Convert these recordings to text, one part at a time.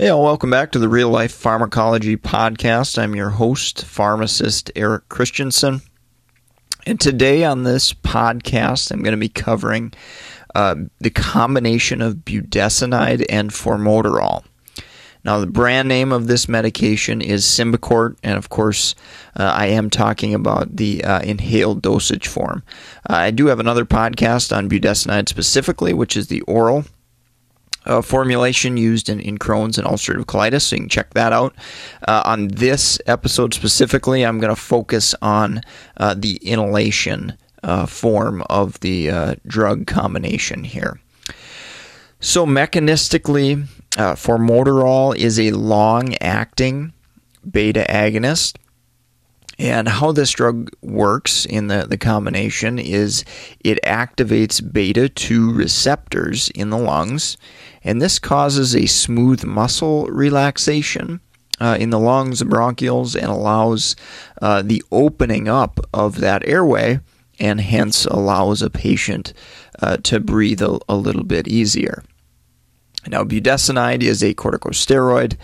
Hey, all, welcome back to the Real Life Pharmacology Podcast. I'm your host, pharmacist Eric Christensen. And today on this podcast, I'm going to be covering uh, the combination of budesonide and formoterol. Now, the brand name of this medication is Symbicort, and of course, uh, I am talking about the uh, inhaled dosage form. Uh, I do have another podcast on budesonide specifically, which is the oral uh, formulation used in, in Crohn's and ulcerative colitis, so you can check that out. Uh, on this episode specifically, I'm going to focus on uh, the inhalation uh, form of the uh, drug combination here. So, mechanistically, uh, formoterol is a long acting beta agonist. And how this drug works in the, the combination is it activates beta 2 receptors in the lungs, and this causes a smooth muscle relaxation uh, in the lungs, the bronchioles, and allows uh, the opening up of that airway, and hence allows a patient uh, to breathe a, a little bit easier. Now, budesonide is a corticosteroid.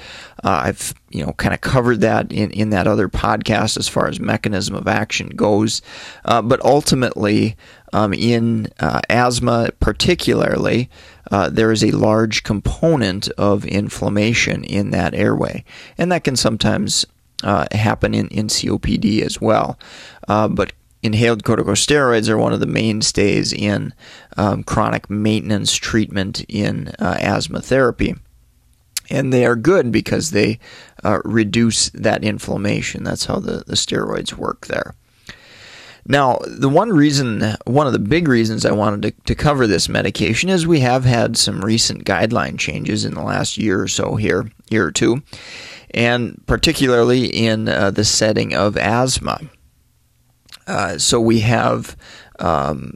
Uh, I've you know kind of covered that in, in that other podcast as far as mechanism of action goes, uh, but ultimately um, in uh, asthma, particularly, uh, there is a large component of inflammation in that airway, and that can sometimes uh, happen in, in COPD as well. Uh, but inhaled corticosteroids are one of the mainstays in um, chronic maintenance treatment in uh, asthma therapy. And they are good because they uh, reduce that inflammation. That's how the, the steroids work there. Now, the one reason, one of the big reasons I wanted to, to cover this medication is we have had some recent guideline changes in the last year or so here, year or two, and particularly in uh, the setting of asthma. Uh, so we have um,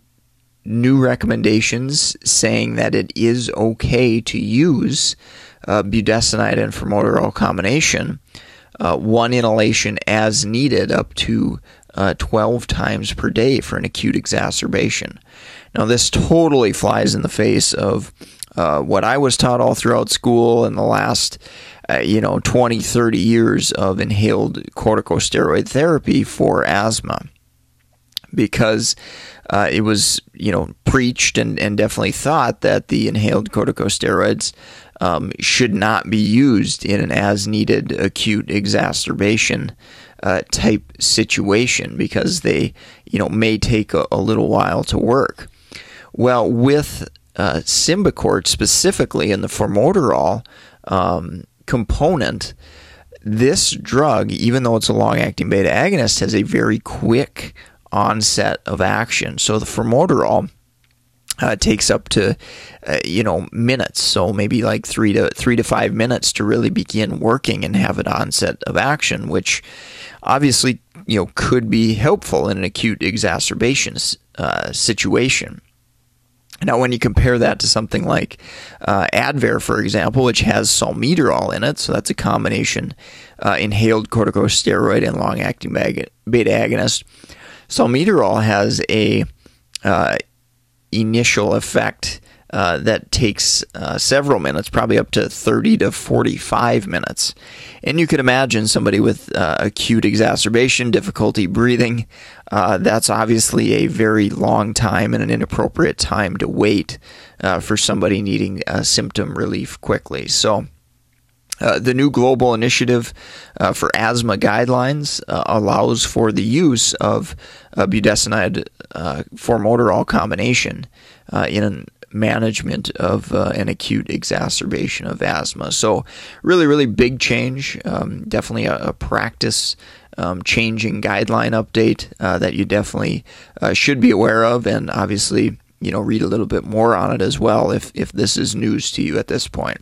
new recommendations saying that it is okay to use uh, budesonide and formoterol combination, uh, one inhalation as needed, up to uh, 12 times per day for an acute exacerbation. Now, this totally flies in the face of uh, what I was taught all throughout school in the last uh, you know 20 30 years of inhaled corticosteroid therapy for asthma because uh, it was you know preached and, and definitely thought that the inhaled corticosteroids um, should not be used in an as needed acute exacerbation uh, type situation because they you know may take a, a little while to work. Well, with uh, Symbicort specifically in the formoterol um, component, this drug, even though it's a long acting beta agonist, has a very quick onset of action. So the formoterol uh, takes up to uh, you know minutes, so maybe like three to three to five minutes to really begin working and have an onset of action, which obviously you know could be helpful in an acute exacerbation uh, situation. Now, when you compare that to something like uh, Advair, for example, which has salmeterol in it, so that's a combination uh, inhaled corticosteroid and long-acting beta agonist, Salmeterol has a uh, initial effect uh, that takes uh, several minutes, probably up to 30 to 45 minutes. And you could imagine somebody with uh, acute exacerbation, difficulty breathing, uh, that's obviously a very long time and an inappropriate time to wait uh, for somebody needing symptom relief quickly. So, uh, the new global initiative uh, for asthma guidelines uh, allows for the use of budesonide uh, formoterol combination uh, in management of an acute exacerbation of asthma. So, really, really big change. Um, definitely a, a practice. Um, changing guideline update that you definitely should be aware of, and obviously, you know, read a little bit more on it as well if if this is news to you at this point.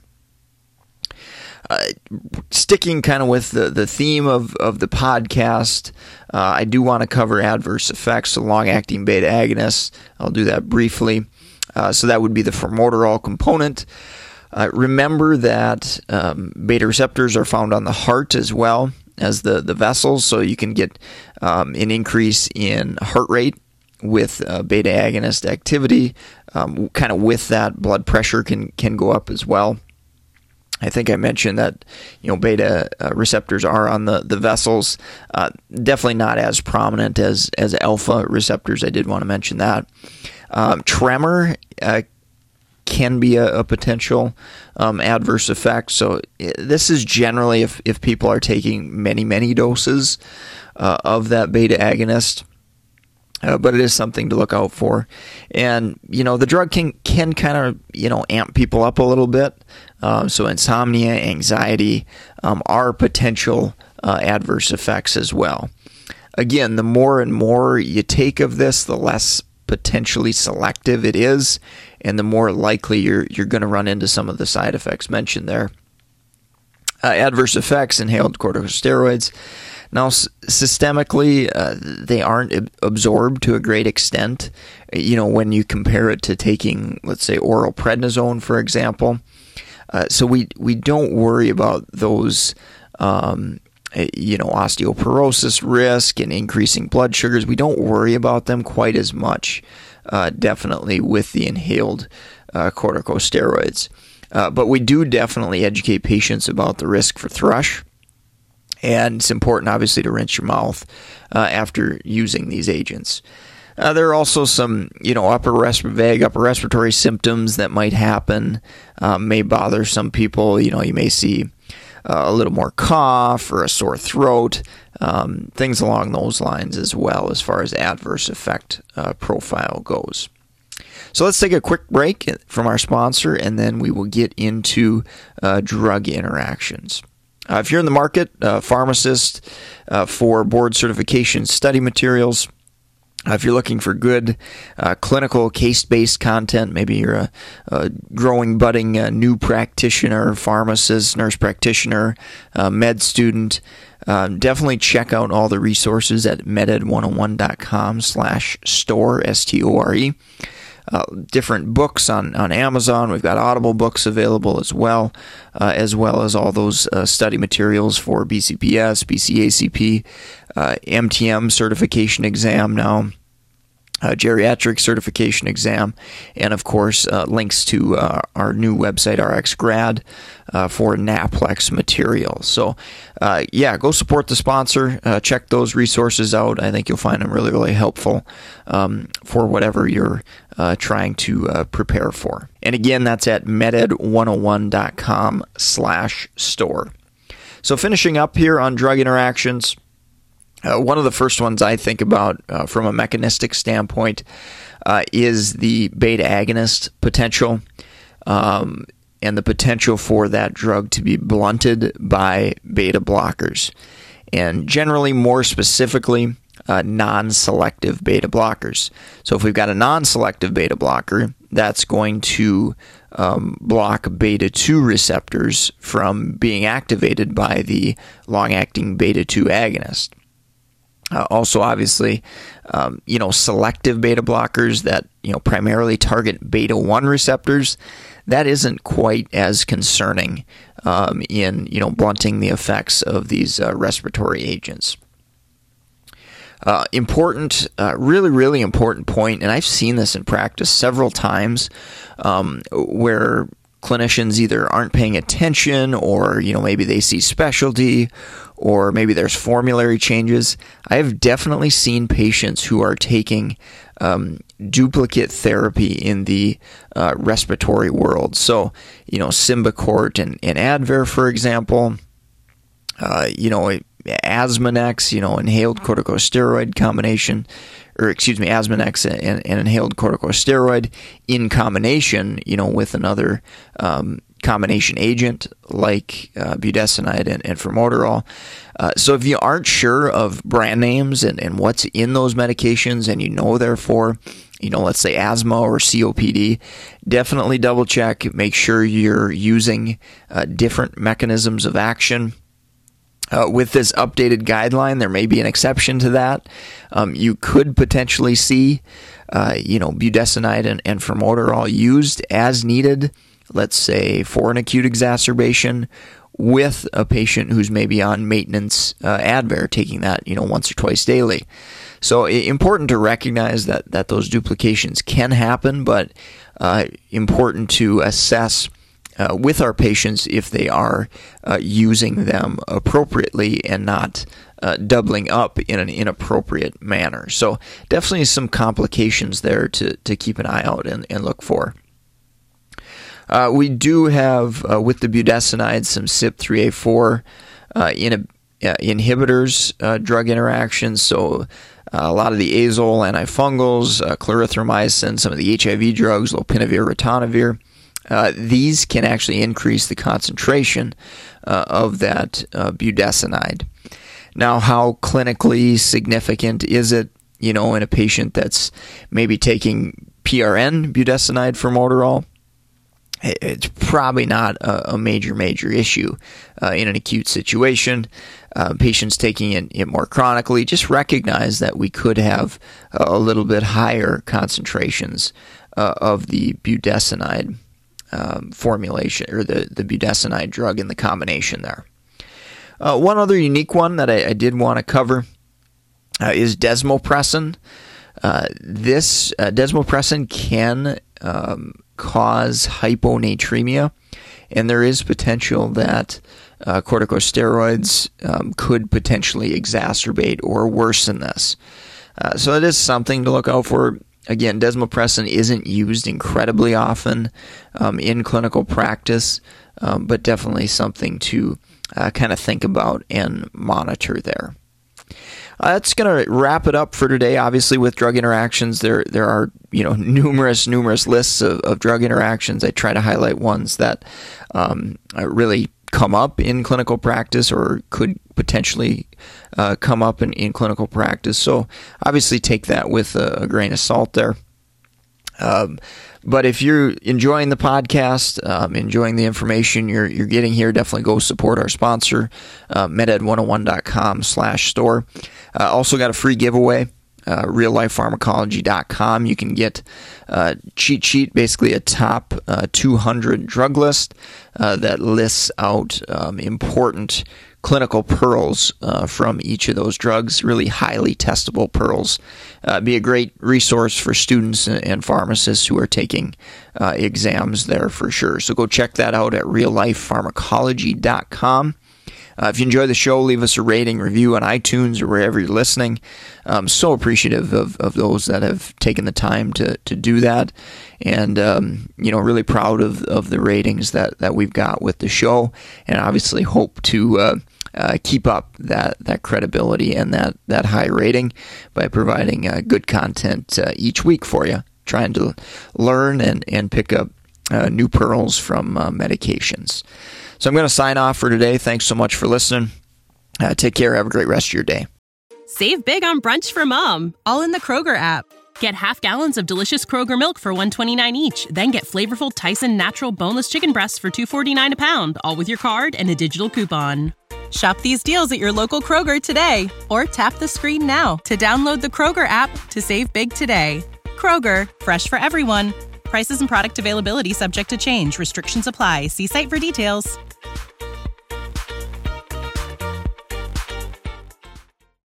Sticking kind of with the, the theme of, of the podcast, uh, I do want to cover adverse effects of long acting beta agonists. I'll do that briefly. Uh, so that would be the formoterol component. Uh, remember that um, beta receptors are found on the heart as well as the, the vessels, so you can get um, an increase in heart rate with uh, beta agonist activity. Um, kind of with that, blood pressure can can go up as well. I think I mentioned that you know beta uh, receptors are on the the vessels. Uh, definitely not as prominent as as alpha receptors. I did want to mention that. Um, tremor uh, can be a, a potential um, adverse effect. So this is generally if if people are taking many many doses uh, of that beta agonist. Uh, but it is something to look out for, and you know the drug can can kind of you know amp people up a little bit. Um, so insomnia, anxiety um, are potential uh, adverse effects as well. Again, the more and more you take of this, the less potentially selective it is, and the more likely you're you're going to run into some of the side effects mentioned there. Uh, adverse effects, inhaled corticosteroids. Now, s- systemically, uh, they aren't ab- absorbed to a great extent. You know, when you compare it to taking, let's say, oral prednisone, for example. Uh, so we we don't worry about those. Um, eh, you know, osteoporosis risk and increasing blood sugars. We don't worry about them quite as much, uh, definitely, with the inhaled uh, corticosteroids. Uh, but we do definitely educate patients about the risk for thrush. And it's important, obviously, to rinse your mouth uh, after using these agents. Uh, there are also some, you know, upper resp- vague upper respiratory symptoms that might happen, um, may bother some people. You know, you may see uh, a little more cough or a sore throat, um, things along those lines as well, as far as adverse effect uh, profile goes. So let's take a quick break from our sponsor, and then we will get into uh, drug interactions. Uh, if you're in the market, uh, pharmacist uh, for board certification study materials, uh, if you're looking for good uh, clinical case based content, maybe you're a, a growing, budding uh, new practitioner, pharmacist, nurse practitioner, med student, um, definitely check out all the resources at meded101.com slash store, S T O R E. Uh, different books on, on Amazon. We've got Audible books available as well, uh, as well as all those uh, study materials for BCPS, BCACP, MTM certification exam now. Uh, geriatric certification exam, and of course, uh, links to uh, our new website, RxGrad, for NAPLEX material. So, yeah, go support the sponsor. check those resources out. I think you'll find them really, really helpful um, for whatever you're trying to prepare for. And again, that's at meded101.com slash store. So, finishing up here on drug interactions. Uh, one of the first ones I think about uh, from a mechanistic standpoint uh, is the beta agonist potential um, and the potential for that drug to be blunted by beta blockers. And generally, more specifically, uh, non selective beta blockers. So, if we've got a non selective beta blocker, that's going to um, block beta 2 receptors from being activated by the long acting beta 2 agonist. Uh, also, obviously, um, you know, selective beta blockers that you know primarily target beta one receptors. That isn't quite as concerning um, in you know blunting the effects of these uh, respiratory agents. Uh, important, uh, really, really important point, and I've seen this in practice several times, um, where clinicians either aren't paying attention or you know maybe they see specialty or maybe there's formulary changes. I have definitely seen patients who are taking um, duplicate therapy in the uh, respiratory world. So you know symbicort and, and advair for example uh, you know Asmanex, you know, inhaled corticosteroid combination, or excuse me, Asmanex and, and inhaled corticosteroid in combination, you know, with another um, combination agent like uh, budesonide and, and formoterol. Uh, so if you aren't sure of brand names and, and what's in those medications and you know therefore, you know, let's say asthma or COPD, definitely double check. Make sure you're using uh, different mechanisms of action. Uh, with this updated guideline, there may be an exception to that. Um, you could potentially see, uh, you know, budesonide and, and formoterol used as needed let's say, for an acute exacerbation with a patient who's maybe on maintenance uh, Advair, taking that you know once or twice daily. So important to recognize that that those duplications can happen, but uh, important to assess. Uh, with our patients, if they are uh, using them appropriately and not uh, doubling up in an inappropriate manner. So, definitely some complications there to, to keep an eye out and, and look for. Uh, we do have uh, with the budesonide some CYP3A4 uh, in, inhibitors uh, drug interactions. So uh, a lot of the azole antifungals, uh, clarithromycin, some of the HIV drugs, lopinavir, ritonavir. These can actually increase the concentration of that budesonide. Now, how clinically significant is it? You know, in a patient that's maybe taking PRN budesonide formoterol it's probably not a, a major, major issue uh, in an acute situation. Uh, patients taking it, it, more chronically just recognize that we could have a little bit higher concentrations uh, of the budesonide um, formulation or the, the budesonide drug in the combination there. Uh, one other unique one that I, I did want to cover uh, is desmopressin. Uh, this desmopressin can um, cause hyponatremia, and there is potential that uh, corticosteroids um, could potentially exacerbate or worsen this. Uh, so it is something to look out for. Again, desmopressin isn't used incredibly often um, in clinical practice, um, but definitely something to uh, kind of think about and monitor there. Uh, that's going to wrap it up for today. Obviously, with drug interactions, there there are you know numerous numerous lists of, of drug interactions. I try to highlight ones that um, really come up in clinical practice or could potentially uh, come up in, in clinical practice. So obviously, take that with a, a grain of salt there. Um, but if you're enjoying the podcast, um, enjoying the information you're, you're getting here, definitely go support our sponsor, uh, meded101.com slash store. Uh, also got a free giveaway. Uh, reallifepharmacology.com. You can get uh, cheat sheet, basically a top uh, 200 drug list uh, that lists out um, important clinical pearls uh, from each of those drugs, really highly testable pearls. Be a great resource for students and pharmacists who are taking exams there for sure. So go check that out at reallifepharmacology.com. Uh, if you enjoy the show, leave us a rating, review on iTunes or wherever you're listening. I'm so appreciative of, of those that have taken the time to, to do that. And, um, you know, really proud of, of the ratings that, that we've got with the show. And obviously hope to uh, uh, keep up that, that credibility and that, that high rating by providing uh, good content uh, each week for you, trying to learn and, and pick up uh, new pearls from uh, medications. So I'm going to sign off for today. Thanks so much for listening. Uh, take care. Have a great rest of your day. Save big on brunch for mom, all in the Kroger app. Get half gallons of delicious Kroger milk for 129 each, then get flavorful Tyson natural boneless chicken breasts for 249 a pound, all with your card and a digital coupon. Shop these deals at your local Kroger today or tap the screen now to download the Kroger app to save big today. Kroger, fresh for everyone. Prices and product availability subject to change. Restrictions apply. See site for details.